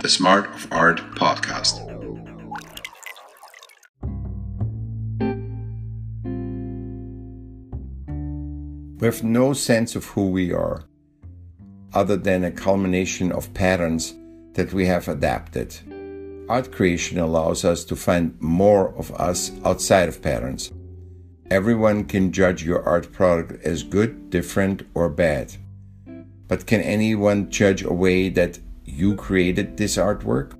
the Smart of Art podcast. We have no sense of who we are, other than a culmination of patterns that we have adapted. Art creation allows us to find more of us outside of patterns. Everyone can judge your art product as good, different, or bad. But can anyone judge a way that you created this artwork?